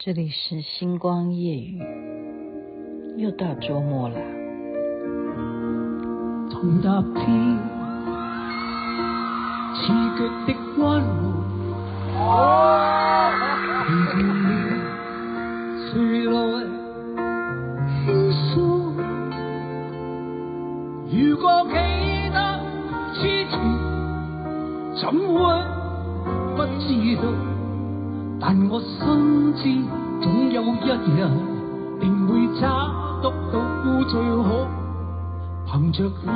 这里是星光夜语，又到周末了。从踏遍刺脚的弯路，疲倦了，谁来倾诉？如果记得之前，怎会不知道？但我深知，总有一日定会找得到最好。凭着爱，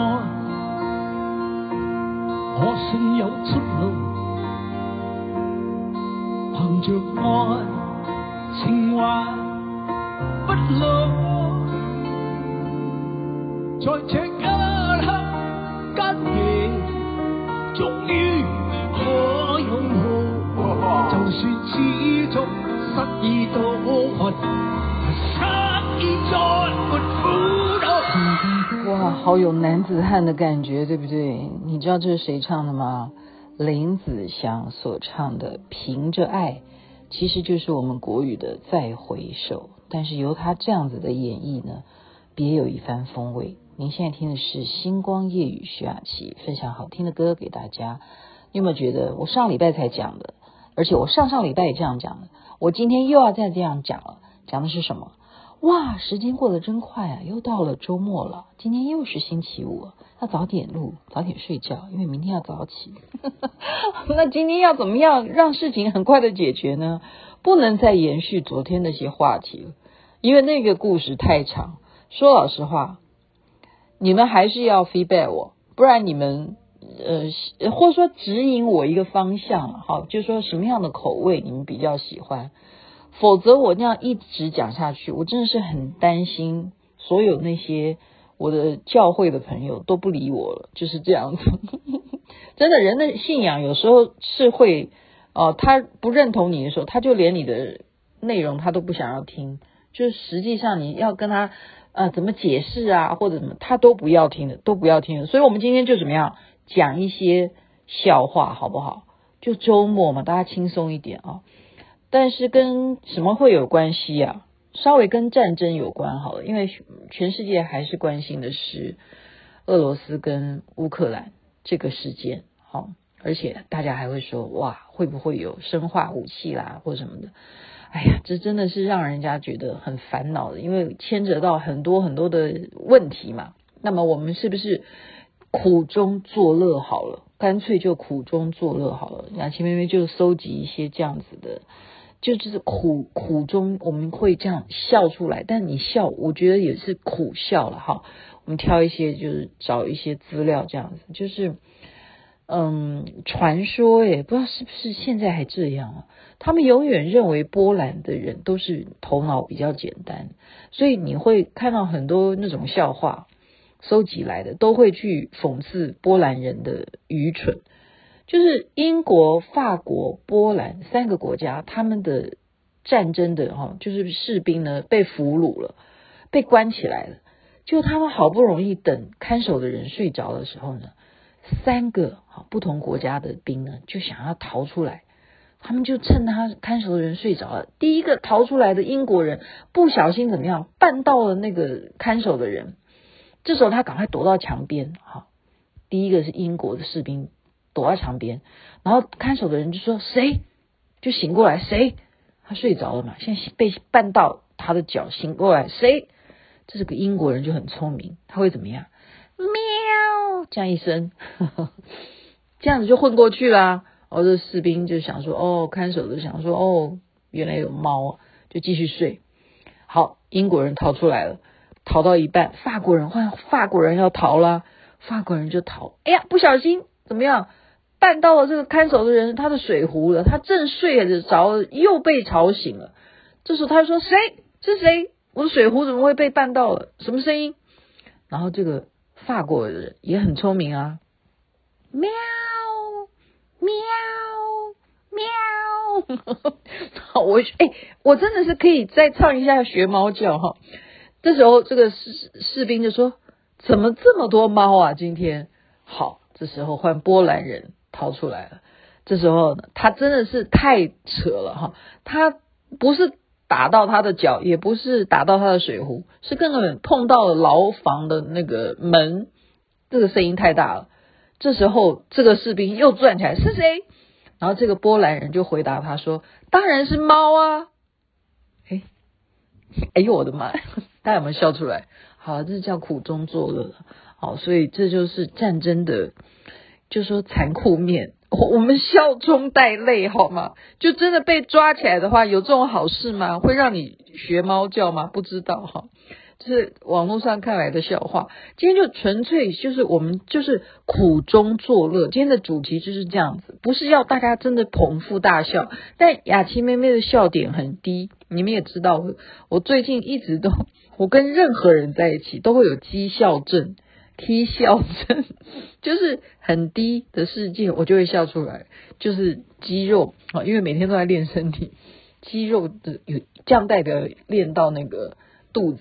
我信有出路。凭着爱，情怀不老。在这一刻间算始终失意多困，失意再没苦恼。哇，好有男子汉的感觉，对不对？你知道这是谁唱的吗？林子祥所唱的《凭着爱》，其实就是我们国语的《再回首》，但是由他这样子的演绎呢，别有一番风味。您现在听的是星光夜雨徐雅琪分享好听的歌给大家。你有没有觉得我上礼拜才讲的，而且我上上礼拜也这样讲的，我今天又要再这样讲了。讲的是什么？哇，时间过得真快啊，又到了周末了。今天又是星期五，要早点录，早点睡觉，因为明天要早起。那今天要怎么样让事情很快的解决呢？不能再延续昨天那些话题了，因为那个故事太长。说老实话。你们还是要 feedback 我，不然你们呃，或者说指引我一个方向，好，就是说什么样的口味你们比较喜欢，否则我那样一直讲下去，我真的是很担心所有那些我的教会的朋友都不理我了，就是这样子。真的，人的信仰有时候是会，哦、呃，他不认同你的时候，他就连你的内容他都不想要听，就是实际上你要跟他。呃，怎么解释啊，或者怎么，他都不要听的，都不要听的。所以，我们今天就怎么样讲一些笑话，好不好？就周末嘛，大家轻松一点啊。但是跟什么会有关系啊？稍微跟战争有关好了，因为全世界还是关心的是俄罗斯跟乌克兰这个事件，好，而且大家还会说，哇，会不会有生化武器啦，或什么的。哎呀，这真的是让人家觉得很烦恼的，因为牵扯到很多很多的问题嘛。那么我们是不是苦中作乐好了？干脆就苦中作乐好了。雅琪妹妹就搜集一些这样子的，就是苦苦中我们会这样笑出来，但你笑，我觉得也是苦笑了哈。我们挑一些，就是找一些资料这样子，就是。嗯，传说诶，不知道是不是现在还这样啊？他们永远认为波兰的人都是头脑比较简单，所以你会看到很多那种笑话收集来的，都会去讽刺波兰人的愚蠢。就是英国、法国、波兰三个国家，他们的战争的哈，就是士兵呢被俘虏了，被关起来了，就他们好不容易等看守的人睡着的时候呢。三个不同国家的兵呢，就想要逃出来。他们就趁他看守的人睡着了，第一个逃出来的英国人不小心怎么样，绊到了那个看守的人。这时候他赶快躲到墙边。哈，第一个是英国的士兵躲在墙边，然后看守的人就说：“谁？”就醒过来，谁？他睡着了嘛，现在被绊到他的脚，醒过来，谁？这是个英国人就很聪明，他会怎么样？喵，这样一声，呵呵，这样子就混过去啦。哦，这士兵就想说，哦，看守的想说，哦，原来有猫，就继续睡。好，英国人逃出来了，逃到一半，法国人换法国人要逃了，法国人就逃。哎呀，不小心怎么样，绊到了这个看守的人他的水壶了，他正睡着，又被吵醒了。这时候他说：“谁？是谁？我的水壶怎么会被绊到了？什么声音？”然后这个。法国人也很聪明啊，喵喵喵，我哎，我真的是可以再唱一下学猫叫哈。这时候这个士士兵就说：“怎么这么多猫啊？今天好。”这时候换波兰人逃出来了。这时候，他真的是太扯了哈，他不是。打到他的脚，也不是打到他的水壶，是根本碰到了牢房的那个门，这个声音太大了。这时候，这个士兵又转起来，是谁？然后这个波兰人就回答他说：“当然是猫啊！”哎，哎呦我的妈！大家有没有笑出来？好，这叫苦中作乐。好，所以这就是战争的，就说残酷面。我我们笑中带泪，好吗？就真的被抓起来的话，有这种好事吗？会让你学猫叫吗？不知道哈。是网络上看来的笑话，今天就纯粹就是我们就是苦中作乐。今天的主题就是这样子，不是要大家真的捧腹大笑。但雅琪妹妹的笑点很低，你们也知道，我最近一直都，我跟任何人在一起都会有讥笑症、踢笑症，就是很低的世界，我就会笑出来，就是肌肉啊，因为每天都在练身体，肌肉的有这样代表练到那个肚子。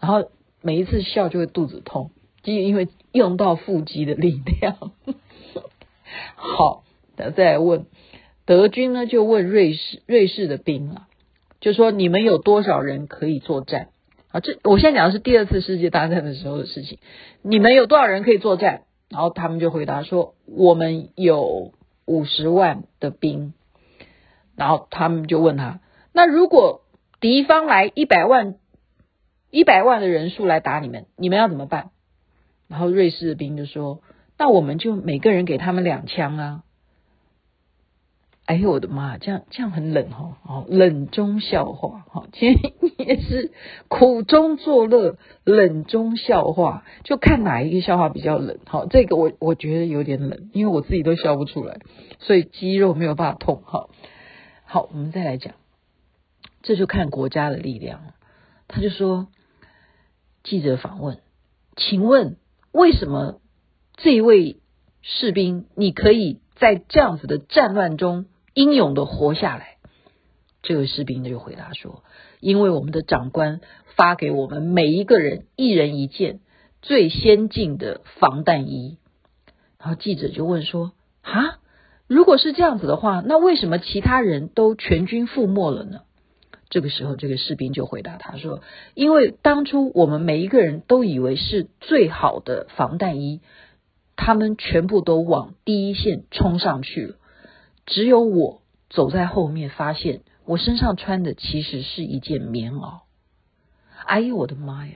然后每一次笑就会肚子痛，就因为用到腹肌的力量。好，再来问德军呢，就问瑞士瑞士的兵啊，就说你们有多少人可以作战啊？这我现在讲的是第二次世界大战的时候的事情。你们有多少人可以作战？然后他们就回答说，我们有五十万的兵。然后他们就问他，那如果敌方来一百万？一百万的人数来打你们，你们要怎么办？然后瑞士的兵就说：“那我们就每个人给他们两枪啊！”哎呦我的妈，这样这样很冷哈，哦，冷中笑话哈，今天也是苦中作乐，冷中笑话，就看哪一个笑话比较冷。好，这个我我觉得有点冷，因为我自己都笑不出来，所以肌肉没有办法痛。好，好，我们再来讲，这就看国家的力量。他就说。记者访问：“请问为什么这一位士兵你可以在这样子的战乱中英勇的活下来？”这个士兵就回答说：“因为我们的长官发给我们每一个人一人一件最先进的防弹衣。”然后记者就问说：“啊，如果是这样子的话，那为什么其他人都全军覆没了呢？”这个时候，这个士兵就回答他说：“因为当初我们每一个人都以为是最好的防弹衣，他们全部都往第一线冲上去了，只有我走在后面，发现我身上穿的其实是一件棉袄。哎呦，我的妈呀！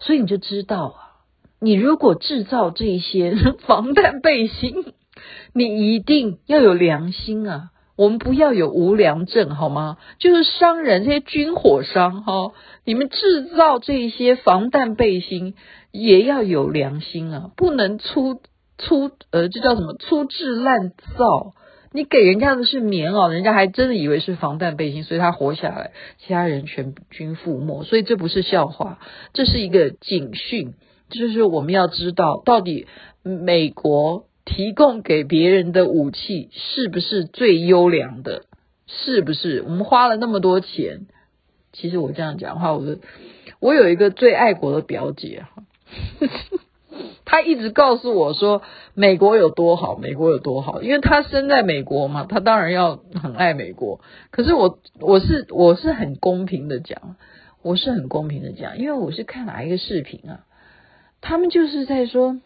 所以你就知道啊，你如果制造这些防弹背心，你一定要有良心啊。”我们不要有无良症好吗？就是商人这些军火商哈，你们制造这些防弹背心也要有良心啊，不能粗粗呃，这叫什么粗制滥造？你给人家的是棉袄，人家还真的以为是防弹背心，所以他活下来，其他人全军覆没。所以这不是笑话，这是一个警讯，就是我们要知道到底美国。提供给别人的武器是不是最优良的？是不是？我们花了那么多钱，其实我这样讲话，我我有一个最爱国的表姐哈，他一直告诉我说美国有多好，美国有多好，因为他生在美国嘛，他当然要很爱美国。可是我我是我是很公平的讲，我是很公平的讲，因为我是看哪一个视频啊，他们就是在说。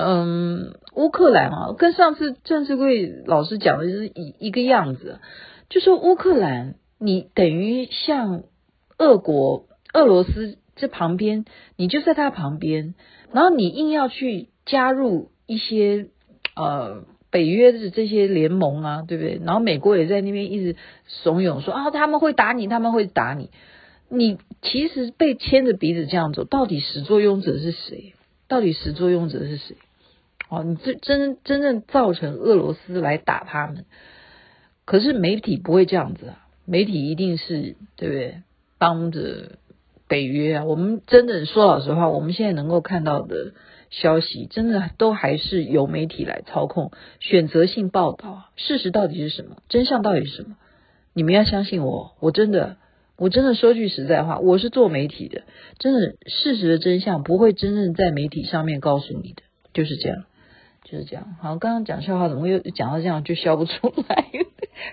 嗯，乌克兰啊，跟上次郑志贵老师讲的是一一个样子，就说乌克兰，你等于像俄国、俄罗斯这旁边，你就在他旁边，然后你硬要去加入一些呃北约的这些联盟啊，对不对？然后美国也在那边一直怂恿说啊，他们会打你，他们会打你，你其实被牵着鼻子这样走，到底始作俑者是谁？到底始作俑者是谁？哦，你这真真正造成俄罗斯来打他们，可是媒体不会这样子啊，媒体一定是对不对？帮着北约啊，我们真的说老实话，我们现在能够看到的消息，真的都还是由媒体来操控，选择性报道啊。事实到底是什么？真相到底是什么？你们要相信我，我真的，我真的说句实在话，我是做媒体的，真的事实的真相不会真正在媒体上面告诉你的，就是这样。就是这样，好，刚刚讲笑话怎么又讲到这样就笑不出来？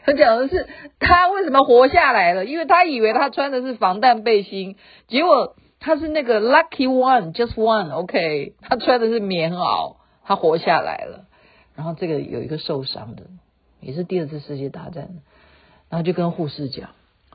他 讲的是他为什么活下来了，因为他以为他穿的是防弹背心，结果他是那个 lucky one，just one，OK，他穿的是棉袄，他活下来了。然后这个有一个受伤的，也是第二次世界大战，然后就跟护士讲，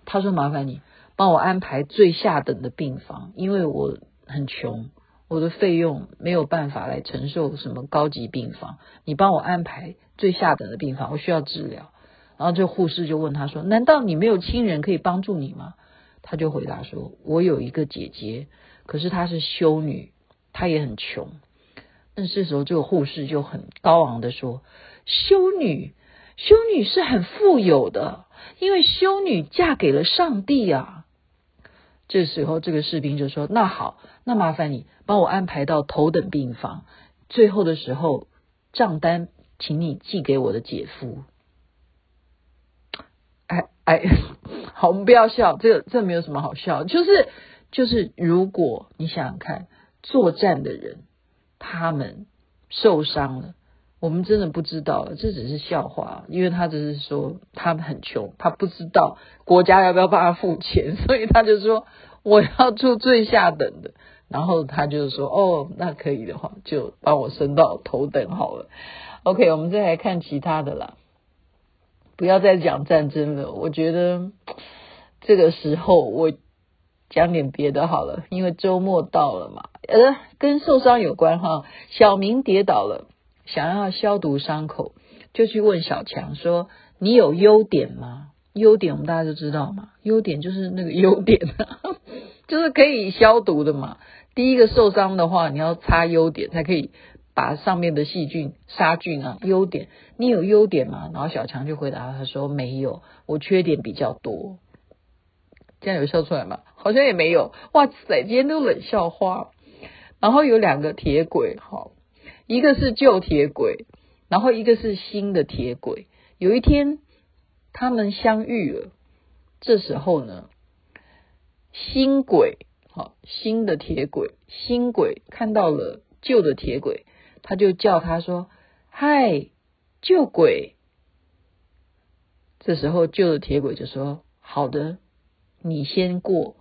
他说麻烦你帮我安排最下等的病房，因为我很穷。我的费用没有办法来承受什么高级病房，你帮我安排最下等的病房，我需要治疗。然后这护士就问他说：“难道你没有亲人可以帮助你吗？”他就回答说：“我有一个姐姐，可是她是修女，她也很穷。”但这时候这个护士就很高昂的说：“修女，修女是很富有的，因为修女嫁给了上帝啊。”这时候，这个士兵就说：“那好，那麻烦你帮我安排到头等病房。最后的时候，账单请你寄给我的姐夫。”哎，好，我们不要笑，这个这没有什么好笑。就是就是，如果你想想看，作战的人他们受伤了，我们真的不知道了，这只是笑话，因为他只是说他们很穷，他不知道国家要不要帮他付钱，所以他就说。我要住最下等的，然后他就说：“哦，那可以的话，就帮我升到头等好了。” OK，我们再来看其他的啦，不要再讲战争了。我觉得这个时候我讲点别的好了，因为周末到了嘛。呃，跟受伤有关哈。小明跌倒了，想要消毒伤口，就去问小强说：“你有优点吗？”优点我们大家都知道嘛，优点就是那个优碘，就是可以消毒的嘛。第一个受伤的话，你要擦优点才可以把上面的细菌杀菌啊。优点，你有优点吗？然后小强就回答他说没有，我缺点比较多。这样有笑出来吗？好像也没有。哇塞，今天都冷笑话。然后有两个铁轨，好，一个是旧铁轨，然后一个是新的铁轨。有一天。他们相遇了，这时候呢，新轨，好，新的铁轨，新轨看到了旧的铁轨，他就叫他说：“嗨，旧轨。”这时候旧的铁轨就说：“好的，你先过。”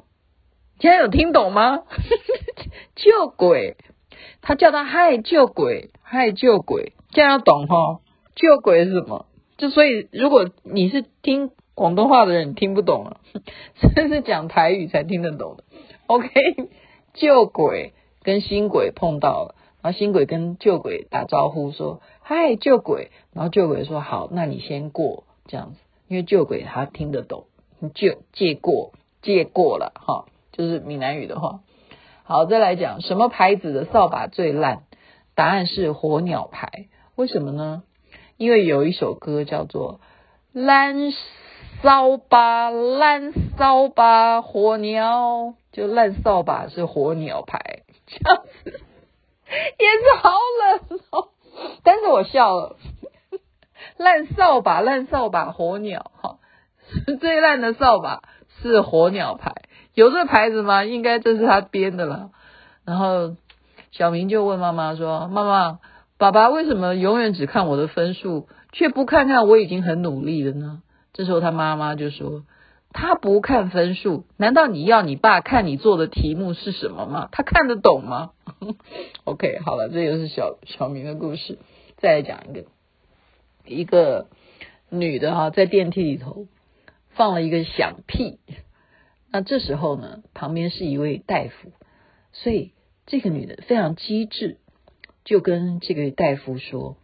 现在有听懂吗？旧轨，他叫他嗨，旧轨，嗨，旧轨，这样要懂哈？旧轨是什么？就所以，如果你是听广东话的人，你听不懂了，这是讲台语才听得懂的。OK，旧轨跟新轨碰到了，然后新鬼跟旧鬼打招呼说：“嗨，旧鬼。”然后旧鬼说：“好，那你先过。”这样子，因为旧鬼他听得懂，就借过借过了哈，就是闽南语的话。好，再来讲什么牌子的扫把最烂？答案是火鸟牌。为什么呢？因为有一首歌叫做《烂扫把烂扫把火鸟》，就烂扫把是火鸟牌，这样子也是好冷哦。但是我笑了，烂扫把烂扫把火鸟，哈，最烂的扫把是火鸟牌，有这牌子吗？应该这是他编的了。然后小明就问妈妈说：“妈妈。”爸爸为什么永远只看我的分数，却不看看我已经很努力了呢？这时候他妈妈就说：“他不看分数，难道你要你爸看你做的题目是什么吗？他看得懂吗？”OK，好了，这就是小小明的故事。再来讲一个，一个女的哈，在电梯里头放了一个响屁。那这时候呢，旁边是一位大夫，所以这个女的非常机智。就跟这个大夫说：“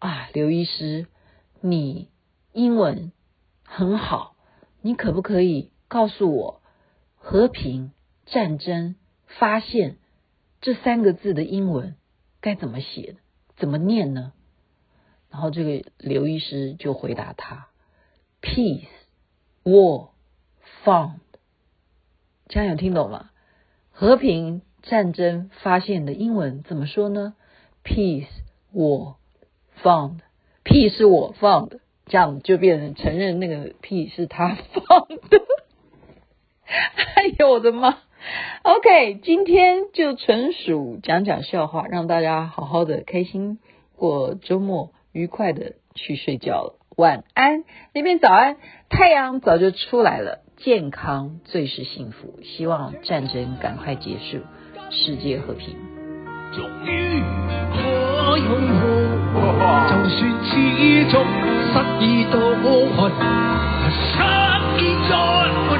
啊，刘医师，你英文很好，你可不可以告诉我‘和平、战争、发现’这三个字的英文该怎么写，怎么念呢？”然后这个刘医师就回答他：“Peace, War, Found。”这样有听懂吗？和平。战争发现的英文怎么说呢？Peace, war, found. Peace 是我 found，这样就变成承认那个屁是他放的。哎呦我的妈！OK，今天就纯属讲讲笑话，让大家好好的开心过周末，愉快的去睡觉了。晚安，那边早安，太阳早就出来了，健康最是幸福。希望战争赶快结束，世界和平。终于可拥抱，就算始终失意到，失意再苦。